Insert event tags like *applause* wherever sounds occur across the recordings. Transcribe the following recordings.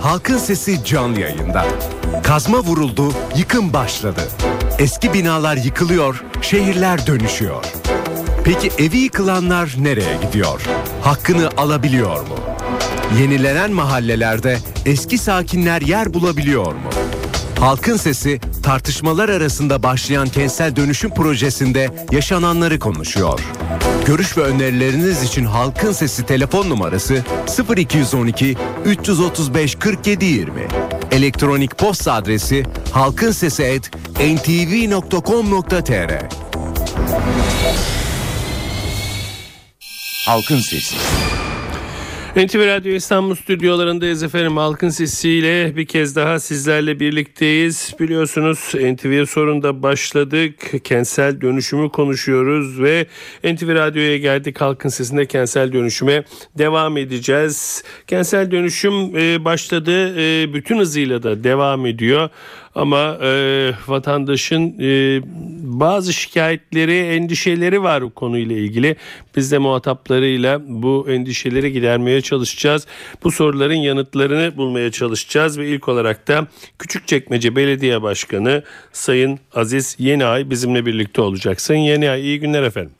Halkın Sesi canlı yayında. Kazma vuruldu, yıkım başladı. Eski binalar yıkılıyor, şehirler dönüşüyor. Peki evi yıkılanlar nereye gidiyor? Hakkını alabiliyor mu? Yenilenen mahallelerde eski sakinler yer bulabiliyor mu? Halkın Sesi tartışmalar arasında başlayan kentsel dönüşüm projesinde yaşananları konuşuyor. Görüş ve önerileriniz için Halkın Sesi telefon numarası 0212 335 47 20. Elektronik posta adresi halkinsesi@ntv.com.tr. Halkın Sesi. NTV Radyo İstanbul stüdyolarındayız efendim. Halkın sesiyle bir kez daha sizlerle birlikteyiz. Biliyorsunuz NTV sorunda başladık. Kentsel dönüşümü konuşuyoruz ve NTV Radyo'ya geldik. Halkın sesinde kentsel dönüşüme devam edeceğiz. Kentsel dönüşüm e, başladı. E, bütün hızıyla da devam ediyor. Ama e, vatandaşın e, bazı şikayetleri, endişeleri var bu konuyla ilgili. Biz de muhataplarıyla bu endişeleri gidermeye çalışacağız. Bu soruların yanıtlarını bulmaya çalışacağız ve ilk olarak da Küçükçekmece Belediye Başkanı Sayın Aziz Yeniay bizimle birlikte olacak. Sayın Yeniay iyi günler efendim.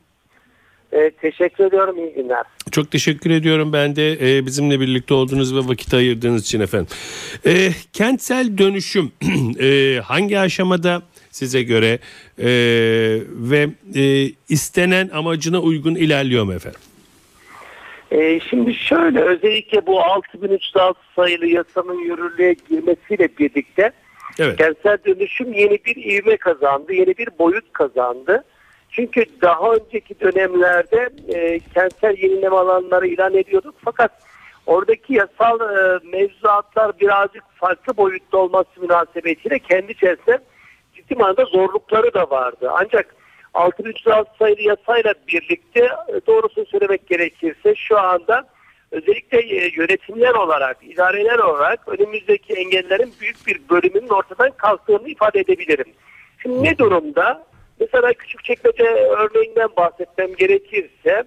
E, teşekkür ediyorum. İyi günler. Çok teşekkür ediyorum ben de e, bizimle birlikte olduğunuz ve vakit ayırdığınız için efendim. E, kentsel dönüşüm *clears throat* e, hangi aşamada size göre e, ve e, istenen amacına uygun ilerliyor mu efendim? E, şimdi şöyle özellikle bu 6306 sayılı yasanın yürürlüğe girmesiyle birlikte Evet. kentsel dönüşüm yeni bir ivme kazandı, yeni bir boyut kazandı. Çünkü daha önceki dönemlerde e, kentsel yenileme alanları ilan ediyorduk fakat oradaki yasal e, mevzuatlar birazcık farklı boyutta olması münasebetiyle kendi içerisinde ciddi manada zorlukları da vardı. Ancak 6306 sayılı yasayla birlikte e, doğrusunu söylemek gerekirse şu anda özellikle e, yönetimler olarak, idareler olarak önümüzdeki engellerin büyük bir bölümünün ortadan kalktığını ifade edebilirim. Şimdi ne durumda? Mesela Küçükçekmece örneğinden bahsetmem gerekirse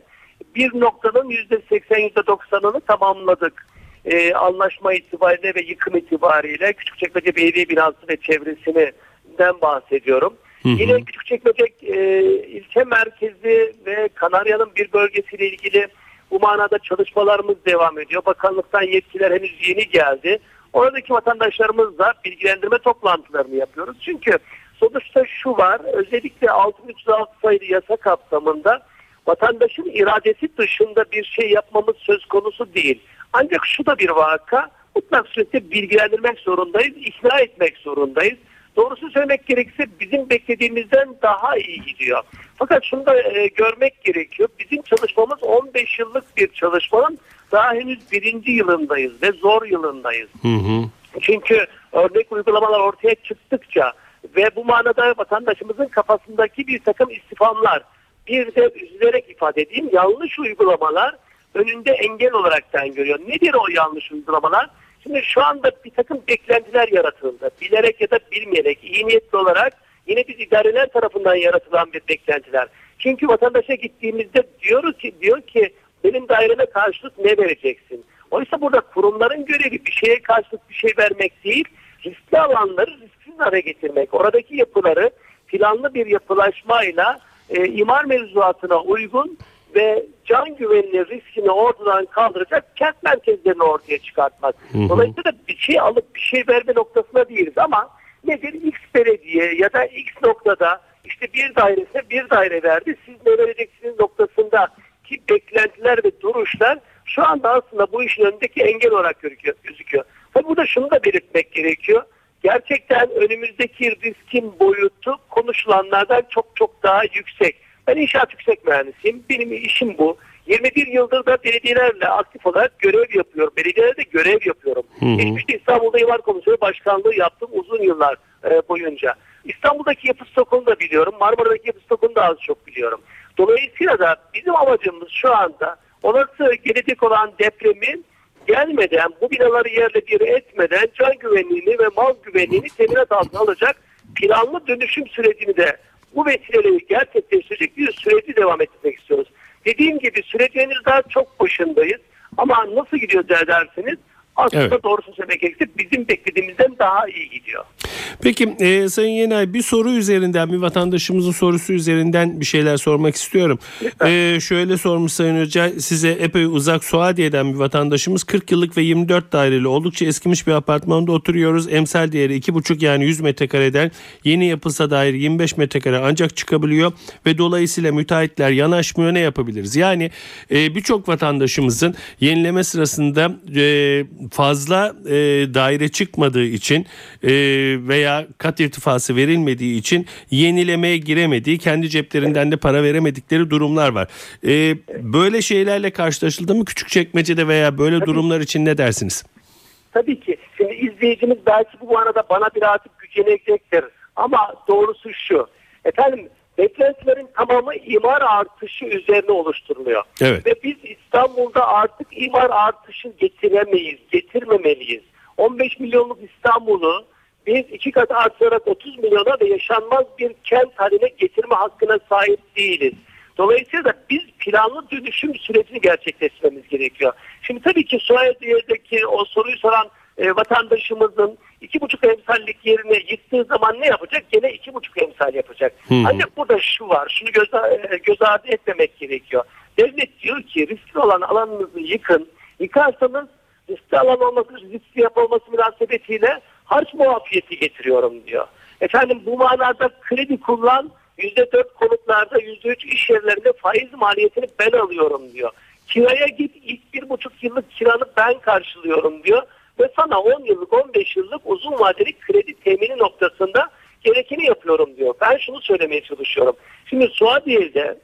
bir noktanın %80 %90'ını tamamladık. Ee, anlaşma itibariyle ve yıkım itibariyle Küçükçekmece Belediye Binası ve çevresinden bahsediyorum. Hı hı. Yine Küçükçekmece e, ilçe merkezi ve Kanarya'nın bir bölgesiyle ilgili bu manada çalışmalarımız devam ediyor. Bakanlıktan yetkiler henüz yeni geldi. Oradaki vatandaşlarımızla bilgilendirme toplantılarını yapıyoruz. Çünkü sonuçta şu var, özellikle 6306 sayılı yasa kapsamında vatandaşın iradesi dışında bir şey yapmamız söz konusu değil. Ancak şu da bir vaka, mutlak surette bilgilendirmek zorundayız, ikna etmek zorundayız. Doğrusu söylemek gerekirse bizim beklediğimizden daha iyi gidiyor. Fakat şunu da e, görmek gerekiyor. Bizim çalışmamız 15 yıllık bir çalışmanın daha henüz birinci yılındayız ve zor yılındayız. Hı hı. Çünkü örnek uygulamalar ortaya çıktıkça ve bu manada vatandaşımızın kafasındaki bir takım istifamlar bir de üzülerek ifade edeyim yanlış uygulamalar önünde engel olaraktan görüyor. Nedir o yanlış uygulamalar? Şimdi şu anda bir takım beklentiler yaratıldı. Bilerek ya da bilmeyerek iyi niyetli olarak yine biz idareler tarafından yaratılan bir beklentiler. Çünkü vatandaşa gittiğimizde diyoruz ki diyor ki benim daireme karşılık ne vereceksin? Oysa burada kurumların görevi bir şeye karşılık bir şey vermek değil, riskli alanları risksiz hale getirmek. Oradaki yapıları planlı bir yapılaşmayla e, imar mevzuatına uygun ve can güvenliği riskini ortadan kaldıracak kent merkezlerini ortaya çıkartmak. hı. Dolayısıyla bir şey alıp bir şey verme noktasına değiliz ama nedir? X belediye ya da X noktada işte bir dairesine bir daire verdi. Siz ne vereceksiniz noktasında ki beklentiler ve duruşlar şu anda aslında bu işin önündeki engel olarak gözüküyor. Tabii burada şunu da belirtmek gerekiyor. Gerçekten önümüzdeki riskin boyutu konuşulanlardan çok çok daha yüksek. Ben inşaat yüksek mühendisiyim. Benim işim bu. 21 yıldır da belediyelerle aktif olarak görev yapıyorum. Belediyelerde görev yapıyorum. Hı hı. Geçmişte İstanbul'da İmar Komisyonu Başkanlığı yaptım uzun yıllar e, boyunca. İstanbul'daki yapı stokunu da biliyorum. Marmara'daki yapı stokunu da az çok biliyorum. Dolayısıyla da bizim amacımız şu anda olası gelecek olan depremin gelmeden, bu binaları yerle bir etmeden can güvenliğini ve mal güvenliğini teminat altına alacak planlı dönüşüm sürecini de bu vesileyle gerçekleştirecek bir süreci devam ettirmek istiyoruz. Dediğim gibi sürecin henüz daha çok başındayız ama nasıl gidiyor derseniz aslında Evet. doğrusunu söylemek gerekirse bizim beklediğimizden daha iyi gidiyor. Peki e, Sayın Yenay bir soru üzerinden bir vatandaşımızın sorusu üzerinden bir şeyler sormak istiyorum. E, şöyle sormuş Sayın Hoca size epey uzak Suadiye'den bir vatandaşımız 40 yıllık ve 24 daireli oldukça eskimiş bir apartmanda oturuyoruz. Emsal değeri 2,5 yani 100 metrekareden yeni yapılsa dair 25 metrekare ancak çıkabiliyor ve dolayısıyla müteahhitler yanaşmıyor ne yapabiliriz? Yani e, birçok vatandaşımızın yenileme sırasında e, fazla e, daire çıkmadığı için e, veya kat irtifası verilmediği için yenilemeye giremediği kendi ceplerinden de para veremedikleri durumlar var. E, böyle şeylerle karşılaşıldı mı küçük çekmecede veya böyle durumlar için ne dersiniz? Tabii ki. Şimdi izleyicimiz belki bu arada bana birazcık gücenecektir. Ama doğrusu şu. Efendim beklentilerin tamamı imar artışı üzerine oluşturuluyor. Evet. Ve biz İstanbul'da artık imar artışı getiremeyiz, getirmemeliyiz. 15 milyonluk İstanbul'u biz iki kat artırarak 30 milyona ve yaşanmaz bir kent haline getirme hakkına sahip değiliz. Dolayısıyla da biz planlı dönüşüm sürecini gerçekleştirmemiz gerekiyor. Şimdi tabii ki Suadiye'deki o soruyu soran e, vatandaşımızın iki buçuk emsallik yerine yıktığı zaman ne yapacak? Gene iki buçuk emsal yapacak. Hı hı. Ancak burada şu var, şunu göz, e, göz ardı etmemek gerekiyor. Devlet diyor ki riskli olan alanınızı yıkın. Yıkarsanız riskli alan olması, riskli yapı olması münasebetiyle harç muafiyeti getiriyorum diyor. Efendim bu manada kredi kullan, %4 konutlarda %3 iş yerlerinde faiz maliyetini ben alıyorum diyor. Kiraya git ilk bir buçuk yıllık kiranı ben karşılıyorum diyor. Ve sana 10 yıllık 15 yıllık uzun vadeli kredi temini noktasında gerekeni yapıyorum diyor. Ben şunu söylemeye çalışıyorum. Şimdi Suadiye'de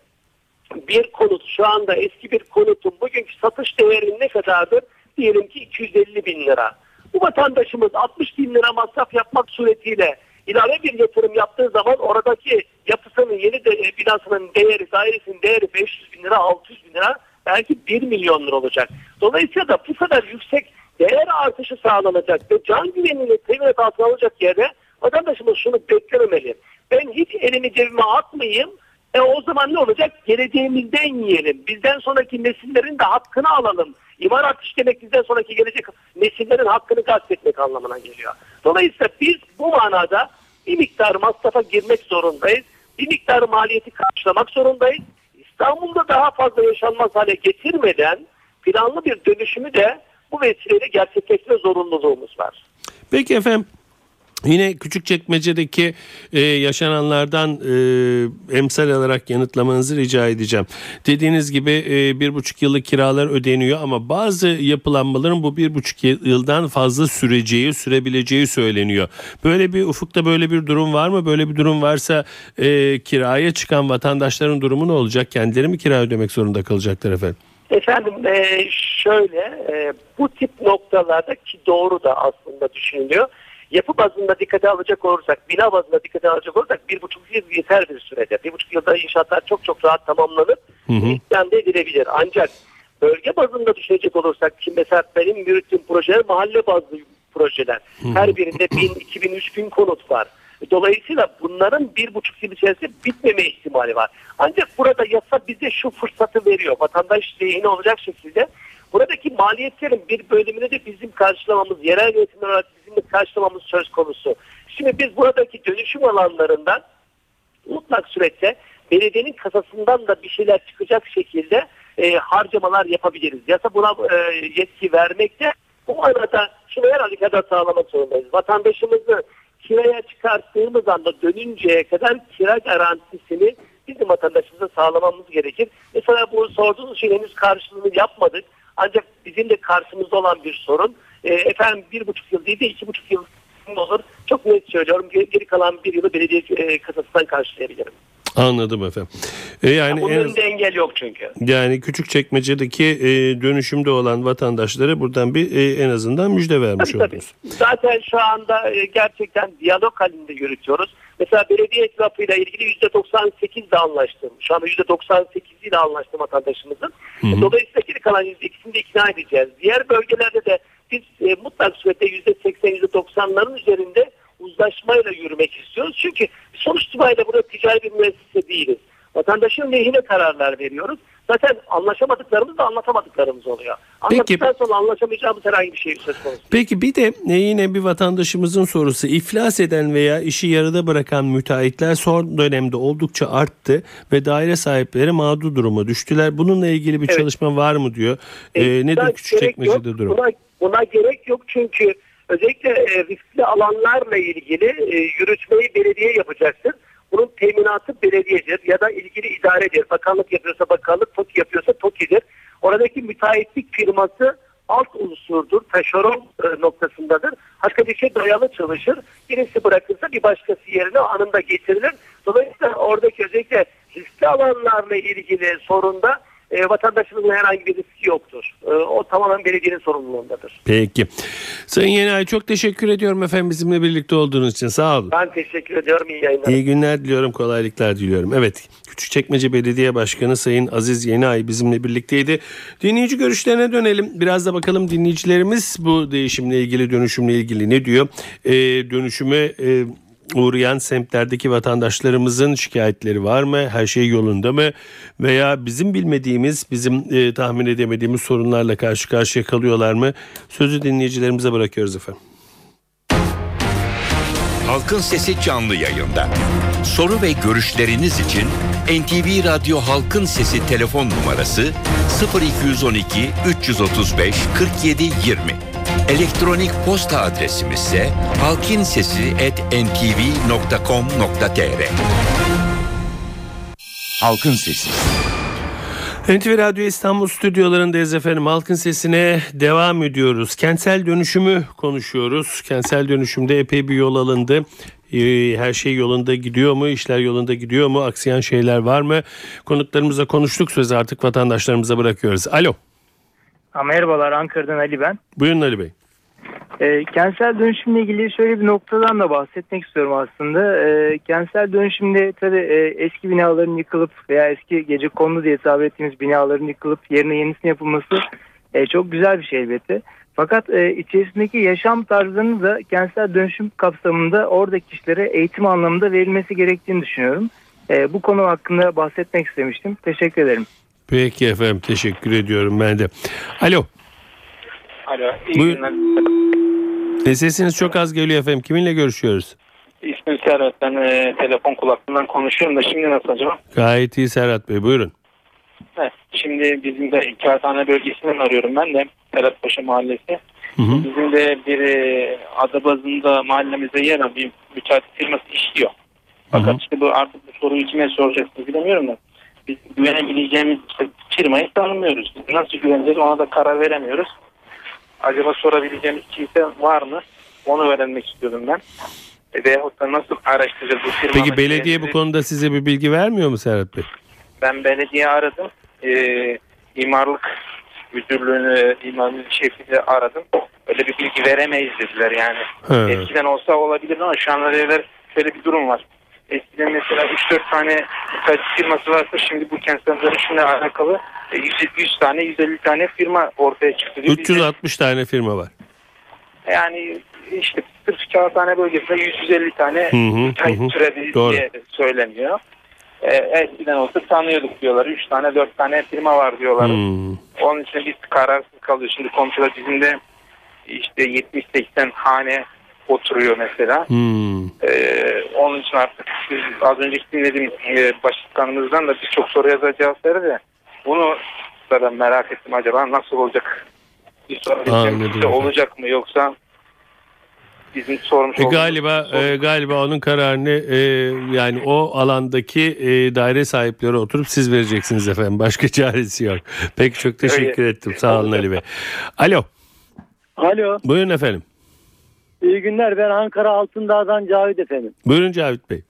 bir konut şu anda eski bir konutun bugünkü satış değeri ne kadardır? Diyelim ki 250 bin lira. Bu vatandaşımız 60 bin lira masraf yapmak suretiyle ilave bir yatırım yaptığı zaman oradaki yapısının yeni de, e, binasının değeri, dairesinin değeri 500 bin lira, 600 bin lira belki 1 milyon lira olacak. Dolayısıyla da bu kadar yüksek değer artışı sağlanacak ve can güvenini teminat altına alacak yerde vatandaşımız şunu beklememeli. Ben hiç elimi cebime atmayayım e o zaman ne olacak? Geleceğimizden yiyelim. Bizden sonraki nesillerin de hakkını alalım. İmar artış demek bizden sonraki gelecek nesillerin hakkını gasp anlamına geliyor. Dolayısıyla biz bu manada bir miktar masrafa girmek zorundayız. Bir miktar maliyeti karşılamak zorundayız. İstanbul'da daha fazla yaşanmaz hale getirmeden planlı bir dönüşümü de bu vesileyle gerçekleştirme zorunluluğumuz var. Peki efendim Yine Küçükçekmece'deki e, yaşananlardan e, emsal alarak yanıtlamanızı rica edeceğim. Dediğiniz gibi e, bir buçuk yıllık kiralar ödeniyor ama bazı yapılanmaların bu bir buçuk yıldan fazla süreceği, sürebileceği söyleniyor. Böyle bir ufukta böyle bir durum var mı? Böyle bir durum varsa e, kiraya çıkan vatandaşların durumu ne olacak? Kendileri mi kira ödemek zorunda kalacaklar efendim? Efendim e, şöyle e, bu tip noktalarda ki doğru da aslında düşünülüyor. Yapı bazında dikkate alacak olursak, bina bazında dikkate alacak olursak bir buçuk yıl yeter bir sürede. Bir buçuk yılda inşaatlar çok çok rahat tamamlanıp istihdam edilebilir. Ancak bölge bazında düşünecek olursak ki mesela benim yürüttüğüm projeler mahalle bazlı projeler. Her birinde bin, iki bin, üç bin konut var. Dolayısıyla bunların bir buçuk yıl içerisinde bitmeme ihtimali var. Ancak burada yasa bize şu fırsatı veriyor. Vatandaş lehine olacak şekilde buradaki maliyetlerin bir bölümünü de bizim karşılamamız, yerel yönetimler olarak bizim de karşılamamız söz konusu. Şimdi biz buradaki dönüşüm alanlarından mutlak surette belediyenin kasasından da bir şeyler çıkacak şekilde e, harcamalar yapabiliriz. Yasa buna e, yetki vermekte. Bu arada şunu her halükarda sağlamak zorundayız. Vatandaşımızı kiraya çıkarttığımız anda dönünceye kadar kira garantisini bizim vatandaşımıza sağlamamız gerekir. Mesela bu sorduğunuz şeyin henüz karşılığını yapmadık. Ancak bizim de karşımızda olan bir sorun. E, efendim bir buçuk yıl değil de iki buçuk yıl olur. Çok net söylüyorum. Geri kalan bir yılı belediye e, kasasından karşılayabilirim. Anladım efendim. E yani Bunun en, engel yok çünkü. yani küçük çekmecedeki e, dönüşümde olan vatandaşlara buradan bir e, en azından müjde vermiş Tabii tabii. oldunuz. Zaten şu anda e, gerçekten diyalog halinde yürütüyoruz. Mesela belediye etrafıyla ilgili %98 ile anlaştım. Şu anda %98 ile anlaştım vatandaşımızın. Dolayısıyla geri kalan %2'sini de ikna edeceğiz. Diğer bölgelerde de biz e, mutlak surette %80, %90'ların üzerinde uzlaşmayla yürümek istiyoruz. Çünkü sonuç itibariyle burada ticari bir müessese değiliz. vatandaşın lehine kararlar veriyoruz. Zaten anlaşamadıklarımız da anlatamadıklarımız oluyor. Anlattıktan sonra anlaşamayacağımız herhangi bir şey söz konusu. Peki bir de e, yine bir vatandaşımızın sorusu iflas eden veya işi yarıda bırakan müteahhitler son dönemde oldukça arttı ve daire sahipleri mağdur duruma düştüler. Bununla ilgili bir Evet. çalışma var mı diyor. E, E, nedir gerek yok. durum? Buna, buna gerek yok çünkü özellikle e, riskli alanlarla ilgili e, yürütmeyi belediye yapacaktır. Bunun teminatı belediyedir ya da ilgili idaredir. Bakanlık yapıyorsa bakanlık, TOKİ yapıyorsa TOKİ'dir. Oradaki müteahhitlik firması alt unsurdur, taşeron e, noktasındadır. Bir şey dayalı çalışır. Birisi bırakırsa bir başkası yerine anında getirilir. Dolayısıyla oradaki özellikle riskli alanlarla ilgili sorunda e, vatandaşımızın herhangi bir riski yoktur. E, o tamamen belediyenin sorumluluğundadır. Peki. Sayın Yenay çok teşekkür ediyorum efendim bizimle birlikte olduğunuz için. Sağ olun. Ben teşekkür ediyorum. İyi yayınlar. İyi günler diliyorum, kolaylıklar diliyorum. Evet, Küçükçekmece Belediye Başkanı Sayın Aziz Yeniay bizimle birlikteydi. Dinleyici görüşlerine dönelim. Biraz da bakalım dinleyicilerimiz bu değişimle ilgili, dönüşümle ilgili ne diyor? Ee, dönüşüme e, uğrayan semtlerdeki vatandaşlarımızın şikayetleri var mı? Her şey yolunda mı? Veya bizim bilmediğimiz, bizim e, tahmin edemediğimiz sorunlarla karşı karşıya kalıyorlar mı? Sözü dinleyicilerimize bırakıyoruz efendim. Halkın Sesi canlı yayında. Soru ve görüşleriniz için NTV Radyo Halkın Sesi telefon numarası 0212 335 47 20. Elektronik posta adresimiz ise halkinsesi@ntv.com.tr. Halkın Sesi. NTV Radyo İstanbul stüdyolarındayız efendim. Halkın sesine devam ediyoruz. Kentsel dönüşümü konuşuyoruz. Kentsel dönüşümde epey bir yol alındı. Ee, Her şey yolunda gidiyor mu? İşler yolunda gidiyor mu? Aksayan şeyler var mı? Konuklarımızla konuştuk. Sözü artık vatandaşlarımıza bırakıyoruz. Alo. Ha, Merhabalar Ankara'dan Ali ben. Buyurun Ali Bey. E, kentsel dönüşümle ilgili şöyle bir noktadan da bahsetmek istiyorum aslında. E, kentsel dönüşümde tabii e, eski binaların yıkılıp veya eski gece kondu diye tabir ettiğimiz binaların yıkılıp yerine yenisinin yapılması e, çok güzel bir şey elbette. Fakat e, içerisindeki yaşam tarzlarının da kentsel dönüşüm kapsamında oradaki kişilere eğitim anlamında verilmesi gerektiğini düşünüyorum. E, bu konu hakkında bahsetmek istemiştim. Teşekkür ederim. Peki efendim teşekkür ediyorum ben de. Alo. Alo, iyi Buyur. günler. E, Sesiniz çok az geliyor efendim. Kiminle görüşüyoruz? İsmim Serhat. Ben e, telefon kulaklığından konuşuyorum da şimdi nasıl acaba? Gayet iyi Serhat Bey buyurun. Evet, şimdi bizim de Kağıthane bölgesinden arıyorum ben de. Serhatpaşa Mahallesi. Hı hı. Bizim de bir e, ada bazında mahallemize yer alan bir müteahhit firması işliyor. Fakat Hı hı. işte bu artık bu soruyu kime soracaksınız bilemiyorum da. Biz güvenebileceğimiz işte firmayı tanımıyoruz. Nasıl güveneceğiz ona da karar veremiyoruz. Acaba sorabileceğimiz kimse var mı? Onu öğrenmek istiyordum ben. E, Veyahut da nasıl araştıracağız bu firmanın? Peki belediye bu konuda size bir bilgi vermiyor mu Serhat Bey? Ben belediye aradım. Ee, imarlık müdürlüğünü, imarlık şefini aradım. Öyle bir bilgi veremeyiz dediler yani. He. Eskiden olsa olabilir ama şu anda dediler şöyle bir durum var. Eskiden mesela 3-4 tane müteahhit firması varsa şimdi bu kentsel dönüşümle alakalı e, 100, 100 tane 150 tane firma ortaya çıktı. diyor. Biz de- 360 tane firma var. yani işte sırf Kağıthane bölgesinde 150 tane Hı hı, müteahhit hı türedi Doğru. diye söyleniyor. Ee, eskiden olsa tanıyorduk diyorlar. 3 tane 4 tane firma var diyorlar. Hmm. Onun için biz kararsız kalıyoruz. Şimdi komşular bizim de işte 70-80 hane oturuyor mesela. Hmm. Ee, onun için artık biz az önceki dinlediğim e, başkanımızdan da birçok soruya da cevap verdi de bunu da merak ettim acaba nasıl olacak? Bir efendim. olacak mı yoksa bizim sormuş E, olduğumuz- galiba e, galiba onun kararını e, yani o alandaki e, daire sahipleri oturup siz vereceksiniz efendim. Başka *laughs* çaresi yok. Peki çok teşekkür ettim. Sağ olun Ali Bey. Alo. Alo, Buyurun efendim. İyi günler. Ben Ankara Altındağ'dan Cavit efendim. Buyurun Cavit Bey.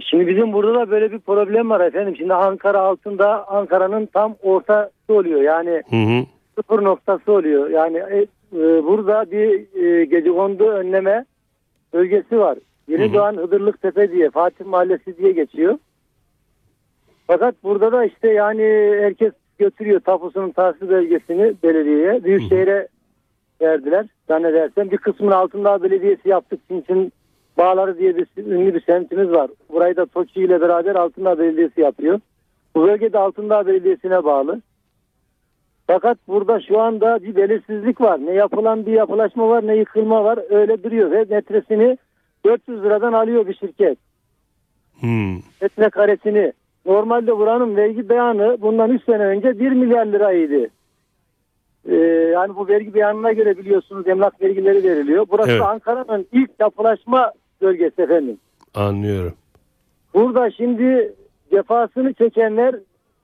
Şimdi bizim burada da böyle bir problem var efendim. Şimdi Ankara Altındağ Ankara'nın tam ortası oluyor. Yani Hı hı. sıfır noktası oluyor. Yani e, e, burada bir e, gecekondu önleme bölgesi var. Yeni Doğan Hıdırlık Tepe diye Fatih Mahallesi diye geçiyor. Fakat burada da işte yani herkes götürüyor tapusunun tahsis bölgesini belediyeye. Büyükşehir'e verdiler zannedersem. Bir kısmını Altındağ Belediyesi yaptık için Bağları diye bir ünlü bir semtimiz var. Burayı da TOKİ ile beraber Altındağ Belediyesi yapıyor. Bu bölgede Altındağ Belediyesi'ne bağlı. Fakat burada şu anda bir belirsizlik var. Ne yapılan bir yapılaşma var ne yıkılma var. Öyle duruyor ve metresini 400 liradan alıyor bir şirket. Hmm. Metrekaresini. Normalde buranın vergi beyanı bundan 3 sene önce 1 milyar liraydı. Ee, yani bu vergi beyanına göre biliyorsunuz emlak vergileri veriliyor. Burası Evet. Ankara'nın ilk yapılaşma bölgesi efendim. Anlıyorum. Burada şimdi cefasını çekenler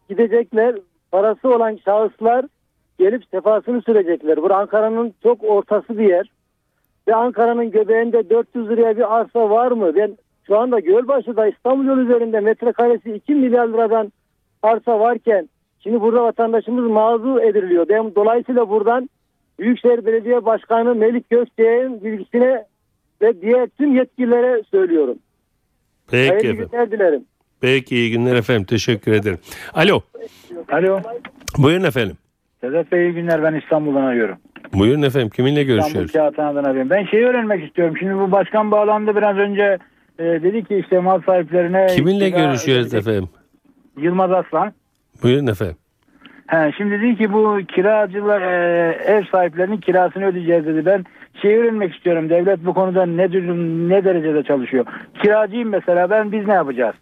gidecekler. Parası olan şahıslar gelip sefasını sürecekler. Burası Ankara'nın çok ortası bir yer. Ve Ankara'nın göbeğinde 400 liraya bir arsa var mı? Ben şu anda Gölbaşı'da İstanbul yolu üzerinde metrekaresi 2 milyar liradan arsa varken şimdi burada vatandaşımız mağdur ediliyor. Dolayısıyla buradan Büyükşehir Belediye Başkanı Melik Gökçe'nin bilgisine ve diğer tüm yetkililere söylüyorum. Peki Hayırlı efendim. günler dilerim. Peki iyi günler efendim. Teşekkür ederim. Alo. Alo. Buyurun efendim. Sedat Bey iyi günler ben İstanbul'dan arıyorum. Buyurun efendim. Kiminle İstanbul görüşüyoruz? Kağıthane'den arıyorum. Ben şeyi öğrenmek istiyorum. Şimdi bu başkan bağlandı biraz önce e, dedi ki işte mal sahiplerine... Kiminle görüşüyoruz efendim? Yılmaz Aslan. Buyurun efendim. He, şimdi dedi ki bu kiracılar e, ev sahiplerinin kirasını ödeyeceğiz dedi. Ben şey öğrenmek istiyorum. Devlet bu konuda ne durum, ne derecede çalışıyor? Kiracıyım mesela ben biz ne yapacağız?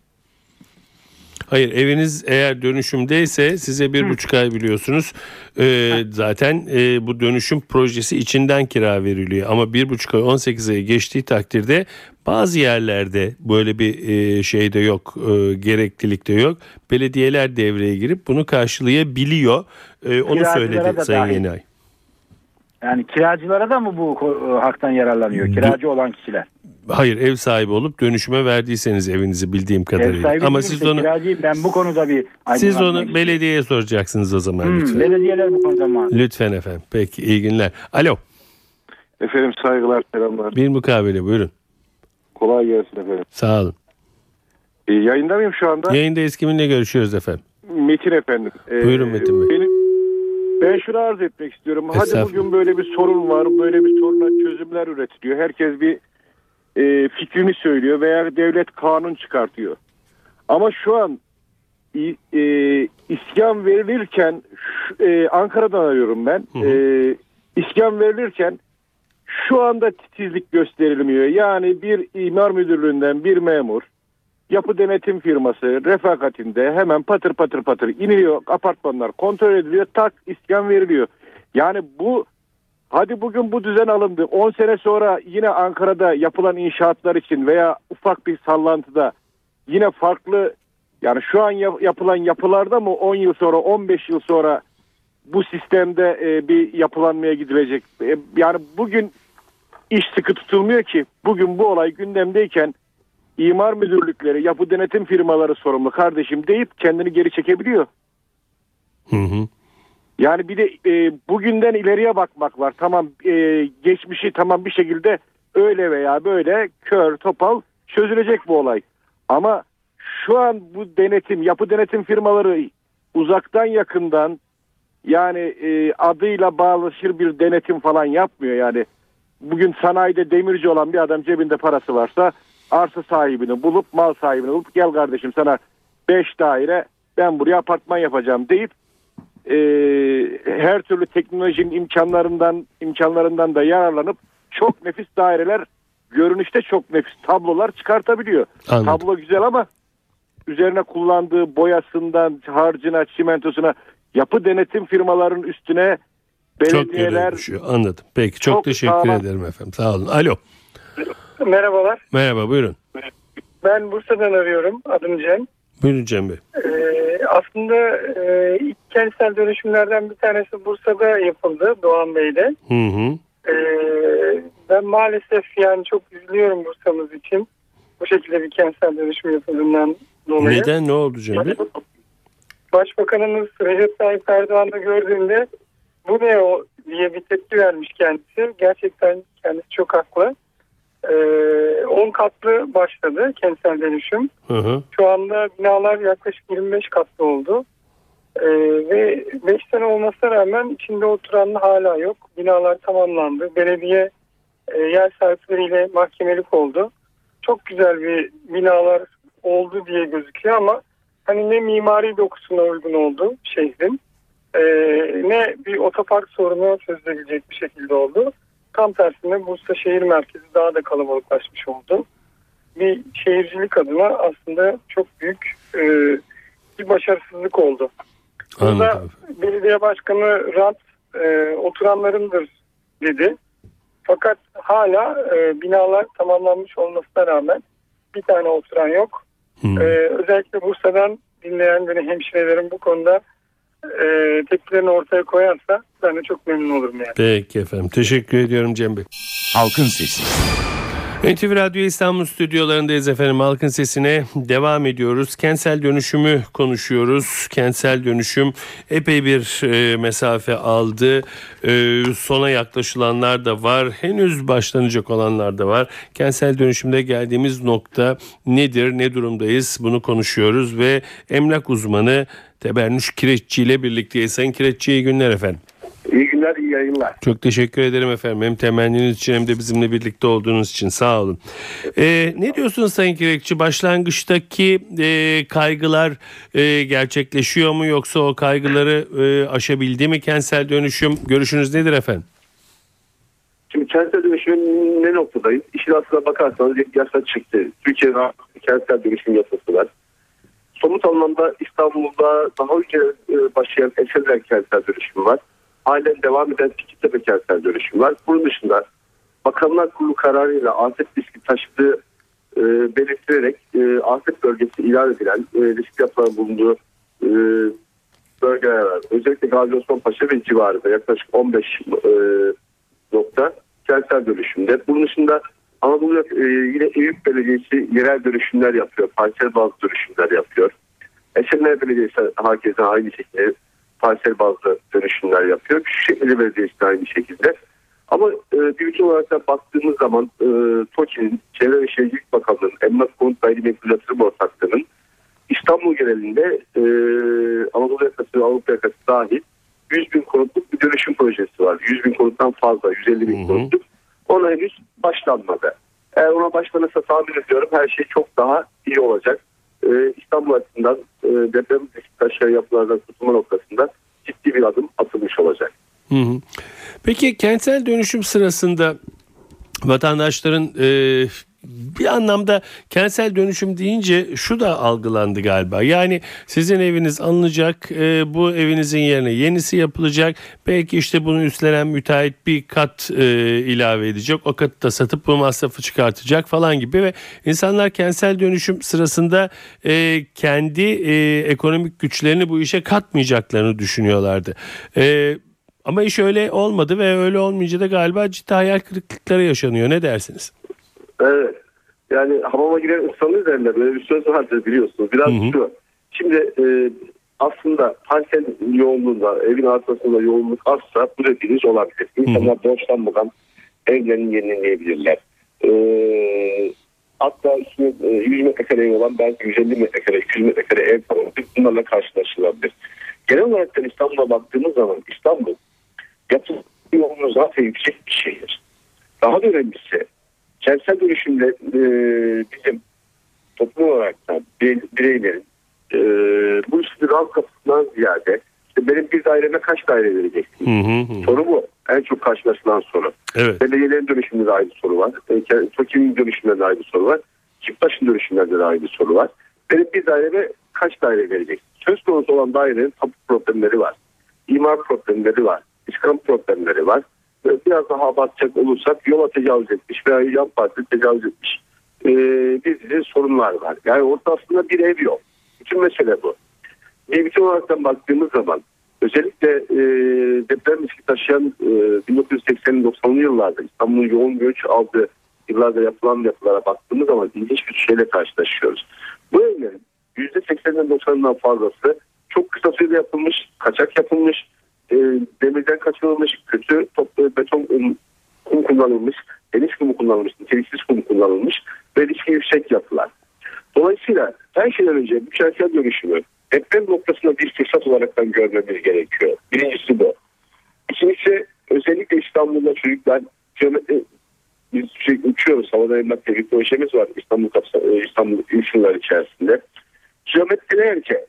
Hayır eviniz eğer dönüşümdeyse size bir buçuk ay biliyorsunuz Ee, zaten e, bu dönüşüm projesi içinden kira veriliyor ama bir buçuk ay 18 ayı geçtiği takdirde bazı yerlerde böyle bir e, şey de yok e, gereklilik de yok belediyeler devreye girip bunu karşılayabiliyor Ee, onu Kiracılara söyledi da Sayın dahil. Yenay. Yani kiracılara da mı bu ko- haktan yararlanıyor? Kiracı olan kişiler. Hayır ev sahibi olup dönüşüme verdiyseniz evinizi bildiğim Ev kadarıyla sahibi ama siz onu kiracıyım. Ben bu konuda bir siz onu istiyorum. belediyeye soracaksınız o zaman Hmm, lütfen. belediyeler bu konuda mı? Lütfen efendim. Peki iyi günler. Alo. Efendim saygılar selamlar. Bir mukabele buyurun. Kolay gelsin efendim. Sağ olun. E, yayında mıyım şu anda? Yayındayız kiminle görüşüyoruz efendim? Metin efendim. E, Buyurun Metin Bey. Benim, ben şunu arz etmek istiyorum. Hadi bugün böyle bir sorun var. Böyle bir soruna çözümler üretiliyor. Herkes bir e, fikrini söylüyor veya devlet kanun çıkartıyor. Ama şu an e, iskan verilirken e, Ankara'dan arıyorum ben. Hı hı. E, iskan verilirken şu anda titizlik gösterilmiyor. Yani bir imar müdürlüğünden bir memur yapı denetim firması refakatinde hemen patır patır patır iniliyor apartmanlar kontrol ediliyor tak iskan veriliyor. Yani bu hadi bugün bu düzen alındı 10 sene sonra yine Ankara'da yapılan inşaatlar için veya ufak bir sallantıda yine farklı yani şu an yap- yapılan yapılarda mı 10 yıl sonra 15 yıl sonra bu sistemde e, bir yapılanmaya gidilecek. E, yani bugün iş sıkı tutulmuyor ki bugün bu olay gündemdeyken imar müdürlükleri, yapı denetim firmaları sorumlu kardeşim deyip kendini geri çekebiliyor. Hı hı. Yani bir de e, bugünden ileriye bakmak var. Tamam e, geçmişi tamam bir şekilde öyle veya böyle kör topal çözülecek bu olay. Ama şu an bu denetim, yapı denetim firmaları uzaktan yakından yani e, adıyla bağlaşır bir denetim falan yapmıyor yani. Bugün sanayide demirci olan bir adam cebinde parası varsa arsa sahibini bulup mal sahibini bulup gel kardeşim sana 5 daire ben buraya apartman yapacağım deyip e, her türlü teknolojinin imkanlarından imkanlarından da yararlanıp çok nefis daireler görünüşte çok nefis tablolar çıkartabiliyor. Anladım. Tablo güzel ama üzerine kullandığı boyasından harcına çimentosuna yapı denetim firmaların üstüne Çok belediyeler görev düşüyor. Anladım. Peki çok, Çok teşekkür sağlam. ederim efendim. Sağ olun. Alo. Merhabalar. Merhaba buyurun. Ben Bursa'dan arıyorum. Adım Cem. Buyurun Cem Bey. Ee, aslında e, ilk kentsel dönüşümlerden bir tanesi Bursa'da yapıldı. Doğan Bey'de. Hı hı. Ee, ben maalesef yani çok üzülüyorum Bursa'mız için. Bu şekilde bir kentsel dönüşüm yapıldığından dolayı. Neden ne oldu Cem Bey? Başbakanımız Recep Tayyip Erdoğan'ı gördüğünde bu ne o diye bir tepki vermiş kendisi. Gerçekten kendisi çok haklı. Ee, 10 katlı başladı kentsel dönüşüm. Hı hı. Şu anda binalar yaklaşık 25 katlı oldu. Ee, ve 5 sene olmasına rağmen içinde oturan hala yok. Binalar tamamlandı. Belediye e, yer sahipleriyle mahkemelik oldu. çok güzel bir binalar oldu diye gözüküyor ama hani ne mimari dokusuna uygun oldu şehrin e, ne bir otopark sorunu çözülebilecek bir şekilde oldu. Tam tersine Bursa şehir merkezi daha da kalabalıklaşmış oldu. Bir şehircilik adına aslında çok büyük e, bir başarısızlık oldu. Burada Anladım. belediye başkanı rant e, oturanlarındır dedi. Fakat hala e, binalar tamamlanmış olmasına rağmen bir tane oturan yok. Hmm. E, özellikle Bursa'dan dinleyen beni hemşirelerim bu konuda e, tepkilerini ortaya koyarsa ben de çok memnun olurum yani. Peki efendim. Teşekkür ediyorum Cem Bey. Halkın Sesi. NTV Radyo İstanbul stüdyolarındayız efendim. Halkın sesine devam ediyoruz. Kentsel dönüşümü konuşuyoruz. Kentsel dönüşüm epey bir e, mesafe aldı. E, sona yaklaşılanlar da var. Henüz başlanacak olanlar da var. Kentsel dönüşümde geldiğimiz nokta nedir? Ne durumdayız? Bunu konuşuyoruz ve emlak uzmanı Tebernüş Kireççi ile birlikteyiz. Sayın Kireççi iyi günler efendim. Günler, iyi yayınlar. Çok teşekkür ederim efendim. Hem temenniniz için hem de bizimle birlikte olduğunuz için sağ olun. Ee, ne diyorsunuz Sayın Kirekçi? Başlangıçtaki e, kaygılar e, gerçekleşiyor mu yoksa o kaygıları e, aşabildi mi kentsel dönüşüm? Görüşünüz nedir efendim? Şimdi kentsel dönüşümün ne noktadayız? İşin aslına bakarsanız yasa çıktı. Türkiye'de kentsel dönüşüm yasası var. Somut anlamda İstanbul'da daha önce e, başlayan Esenler kentsel dönüşüm var. Halen devam eden Fikirtepe kentsel dönüşüm var. Bunun dışında Bakanlar Kurulu kararıyla afet riski taşıdığı e, belirtilerek e, afet bölgesi ilan edilen e, risk yapılan bulunduğu e, bölgeler var. Özellikle Gazi Osman Paşa ve civarında yaklaşık 15 e, nokta kentsel dönüşümde. Bunun dışında Anadolu e, yine Eyüp Belediyesi yerel dönüşümler yapıyor. Parsel bazlı dönüşümler yapıyor. Esenler Belediyesi hakeza aynı şekilde parsel bazlı dönüşümler yapıyor. Küçükşehir Belediyesi de aynı şekilde. Ama e, bir bütün olarak da baktığımız zaman e, TOKİ'nin, Çevre ve Şehircilik Bakanlığı'nın, Emlak Konut Gayrimenkul Yatırım Ortaklığı'nın İstanbul genelinde e, Anadolu yakası ve Avrupa yakası dahil 100 bin konutluk bir dönüşüm projesi var. 100 bin konuttan fazla, 150 bin konutluk. Ona henüz başlanmadı. Eğer ona başlanırsa tahmin ediyorum her şey çok daha iyi olacak. Ee, İstanbul açısından e, deprem taşıyan yapılardan kurtulma noktasında ciddi bir adım atılmış olacak. Peki kentsel dönüşüm sırasında vatandaşların e, bir anlamda kentsel dönüşüm deyince şu da algılandı galiba. Yani sizin eviniz alınacak, e, bu evinizin yerine yenisi yapılacak. Belki işte bunu üstlenen müteahhit bir kat e, ilave edecek. O katı da satıp bu masrafı çıkartacak falan gibi ve insanlar kentsel dönüşüm sırasında e, kendi e, ekonomik güçlerini bu işe katmayacaklarını düşünüyorlardı. E, ama iş öyle olmadı ve öyle olmayınca da galiba ciddi hayal kırıklıkları yaşanıyor. Ne dersiniz? Evet. Yani hamama giren ıslanır derler. Böyle bir söz vardır biliyorsunuz. Biraz Hı hı. şu. Şimdi e, aslında parsel yoğunluğunda, evin arasında yoğunluk azsa bu dediğiniz olabilir. İnsanlar borçlanmadan evlerini yenileyebilirler. E, hatta e, 100 metrekare ev olan belki 150 metrekare, 200 metrekare ev kalabilir. Bunlarla karşılaşılabilir. Genel olarak da İstanbul'a baktığımız zaman İstanbul yapı yoğunluğu zaten yüksek bir şehir. Daha da önemlisi kentsel dönüşümde e, bizim toplum olarak da birey- bireylerin e, bu rant kapısından ziyade işte benim bir daireme kaç daire vereceksin? Hı hı hı. Soru bu. En çok karşılaşılan soru. Evet. Belediyelerin dönüşümünde de aynı soru var. E, TOKİ'nin dönüşümünde de aynı soru var. Çifttaş'ın dönüşümlerinde de aynı soru var. Benim bir daireme kaç daire vereceksin? Söz konusu olan dairenin tapu problemleri var. İmar problemleri var. İskan problemleri var. Ve Biraz daha abartacak olursak yola tecavüz etmiş veya yan parti tecavüz etmiş e, bir sorunlar var. Yani orada aslında bir ev yok. Bütün mesele bu. Bir bütün olarak baktığımız zaman özellikle e, deprem riski taşıyan e, 1980-90'lı yıllarda İstanbul'un yoğun göç aldığı yıllarda yapılan yapılara baktığımız zaman ilginç bir şeyle karşılaşıyoruz. Bu evlerin %80'den 90'dan fazlası çok kısa sürede yapılmış, kaçak yapılmış, e, demirden kaçırılmış, kötü toplu beton um, kum kullanılmış, deniz kumu kullanılmış, niteliksiz kum kullanılmış ve riski yüksek yapılar. Dolayısıyla her şeyden önce bu kentsel dönüşümü deprem noktasında bir fırsat olarak görmemiz gerekiyor. Birincisi bu. İkincisi özellikle İstanbul'da çocuklar geometri, biz sürekli uçuyoruz. Havada emlak diye bir projemiz var İstanbul, e, İstanbul sınırlar içerisinde. Kilometrelerce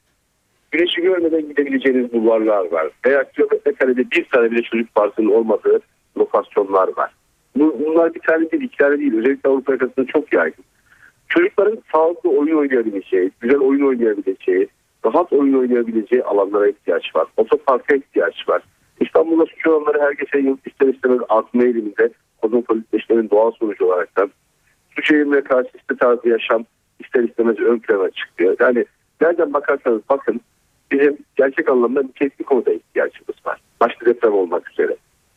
güneşi görmeden gidebileceğiniz bulvarlar var. Veya kilometre karede bir tane bile çocuk parkının olmadığı lokasyonlar var. Bunlar bir tane değil, iki tane değil. Özellikle Avrupa yakasında çok yaygın. Çocukların sağlıklı oyun oynayabileceği, güzel oyun oynayabileceği, rahat oyun oynayabileceği alanlara ihtiyaç var. Otoparka ihtiyaç var. İstanbul'da suç oranları her geçen yıl ister istemez artma eğiliminde kozmopolitleşmenin doğal sonucu olarak da suç eğilimine karşı site tarzı yaşam ister istemez ön plana çıkıyor. Yani nereden bakarsanız bakın bizim gerçek anlamda bir teknik konuda ihtiyacımız var. Başta deprem olmak üzere.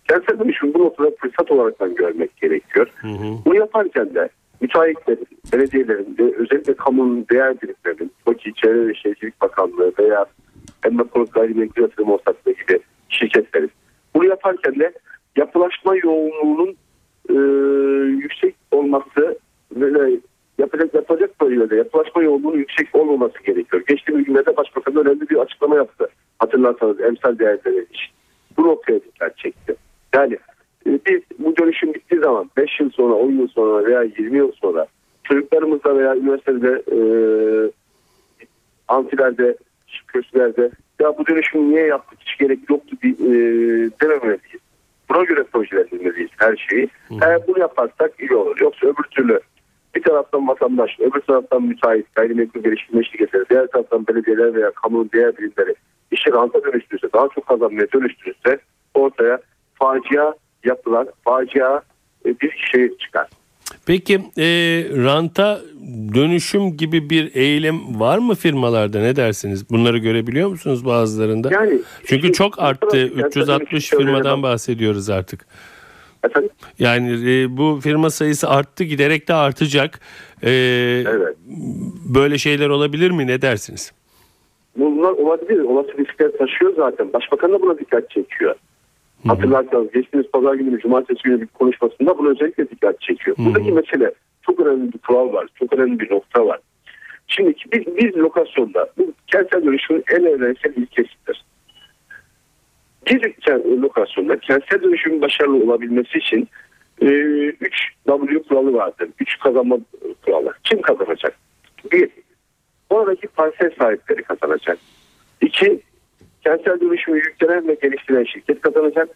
Kentsel dönüşüm bu noktada fırsat olarak görmek gerekiyor. Hı hı. Bunu yaparken de müteahhitlerin, belediyelerin ve özellikle kamunun değer birimlerinin, TOKİ, Çevre ve Şehircilik Bakanlığı veya Emlak Konut Gayrimenkul Yatırım Ortaklığı gibi şirketlerin. Bunu yaparken de yapılaşma yoğunluğunun e, yüksek olması ve yapacak yapacak bölgede yapılaşma yoğunluğunun yüksek olmaması gerekiyor. Geçtiğimiz günlerde Başbakan önemli bir açıklama yaptı. Hatırlarsanız emsal değerleri için. Bu noktaya dikkat çekti. Yani e, biz bu dönüşüm bittiği zaman 5 yıl sonra, 10 yıl sonra veya 20 yıl sonra çocuklarımızda veya üniversitede e, antilerde, kürsülerde ya bu dönüşümü niye yaptık hiç gerek yoktu e, dememeliyiz. Buna göre projelendirmeliyiz her şeyi. Eğer bunu yaparsak iyi olur. Yoksa öbür türlü bir taraftan vatandaş, öbür taraftan müteahhit, gayrimenkul geliştirme şirketleri, diğer taraftan belediyeler veya kamunun diğer birimleri işi ranta dönüştürürse, daha çok kazanmaya dönüştürürse ortaya facia yapılan, facia e, bir şey çıkar. Peki e, ranta dönüşüm gibi bir eğilim var mı firmalarda ne dersiniz? Bunları görebiliyor musunuz bazılarında? Yani Çünkü çok arttı. 360 firmadan bahsediyoruz artık. Efendim? Yani e, bu firma sayısı arttı giderek de artacak. E, evet. Böyle şeyler olabilir mi? Ne dersiniz? Bunlar olabilir. Olası riskler taşıyor zaten. Başbakan da buna dikkat çekiyor. Hı-hı. Hatırlarsanız geçtiğimiz pazar günü, cumartesi günü bir konuşmasında buna özellikle dikkat çekiyor. Hı-hı. Buradaki mesele çok önemli bir kural var. Çok önemli bir nokta var. Şimdi biz, biz lokasyonda bu kentsel dönüşümün en evrensel ilkesidir. Bir lokasyonda kentsel dönüşümün başarılı olabilmesi için 3 e, kuralı vardır. 3 kazanma kuralı. Kim kazanacak? Bir, oradaki parsel sahipleri kazanacak. İki, kentsel dönüşümü yüklenen ve geliştiren şirket kazanacak.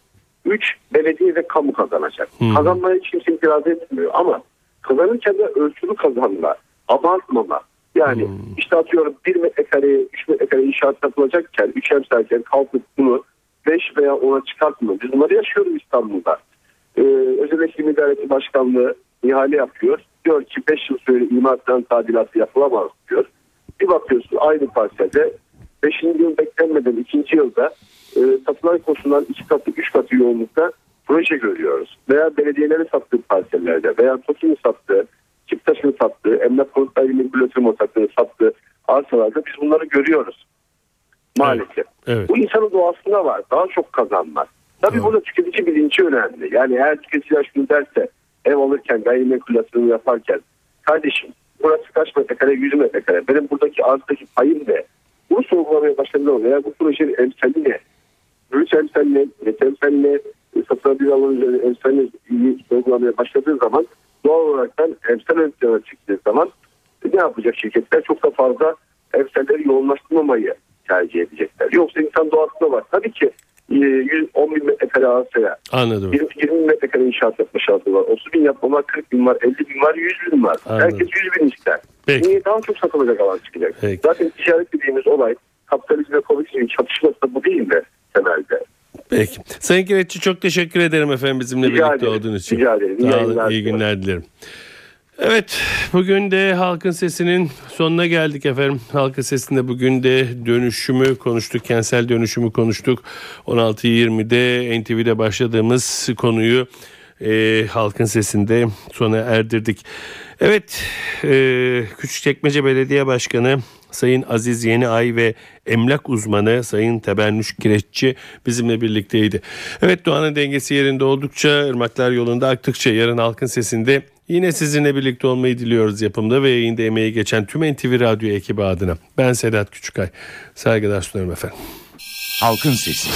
Üç, belediye ve kamu kazanacak. Hmm. Kazanmaya hiç kimse itiraz etmiyor ama kazanırken de ölçülü kazanma, abartmama. Yani hmm. işte atıyorum bir metrekareye, üç metrekare inşaat yapılacakken, üç emsalken kalkıp bunu beş veya ona çıkartmıyor. Biz bunları yaşıyoruz İstanbul'da. Ee, Özel Eğitim İdaresi Başkanlığı ihale yapıyor. Diyor ki 5 yıl süre imardan tadilatı yapılamaz diyor. Bir bakıyorsun aynı parselde 5. yıl beklenmeden 2. yılda e, satılan koşullar 2 katı 3 katı yoğunlukta proje görüyoruz. Veya belediyelerin sattığı parsellerde veya TOKİ'nin sattığı, Kiptaş'ın sattığı, Emlak Konut Daireliğin Bülötürüm sattığı arsalarda biz bunları görüyoruz. Maalesef. Evet, evet. Bu insanın doğasında var. Daha çok kazanmak. Tabii evet. burada tüketici bilinci önemli. Yani eğer tüketiciler şunu derse ev alırken gayrimenkul yatırımı yaparken kardeşim burası kaç metrekare 100 metrekare benim buradaki arzdaki payım ne? Bunu sorgulamaya başladığında veya bu projenin emsali ne? Rüç emsali ne? Net emsali ne? Satılabilir alan üzerine emsali sorgulamaya başladığı zaman doğal olaraktan emsal ön plana çıktığı zaman ne yapacak şirketler? Çok da fazla emsalleri yoğunlaştırmamayı tercih edecekler. Yoksa insan doğasında var. Tabii ki 110 e, bin metrekare arsaya Anladım. 20, 20 bin metrekare inşaat yapma şartı var. 30 bin yapma 40 bin var, 50 bin var, 100 bin var. Anladım. Herkes 100 bin ister. Peki. Niye daha çok satılacak alan çıkacak? Peki. Zaten ticaret dediğimiz olay kapitalizm ve komünizmin çatışması da bu değil mi temelde? Peki. Sayın Kireççi çok teşekkür ederim efendim bizimle Rica birlikte ederim. olduğunuz için. Rica ederim. Sağ olun. İyi günler dilerim. Evet, bugün de Halkın Sesi'nin sonuna geldik efendim. Halkın Sesi'nde bugün de dönüşümü konuştuk, kentsel dönüşümü konuştuk. 16.20'de NTV'de başladığımız konuyu e, Halkın Sesi'nde sona erdirdik. Evet, e, Küçükçekmece Belediye Başkanı Sayın Aziz Yeniay ve emlak uzmanı Sayın Tebernüş Kireççi bizimle birlikteydi. Evet doğanın dengesi yerinde oldukça, ırmaklar yolunda aktıkça yarın halkın sesinde Yine sizinle birlikte olmayı diliyoruz yapımda ve yayında emeği geçen tüm NTV Radyo ekibi adına. Ben Sedat Küçükay. Saygılar sunarım efendim. Halkın Sesi.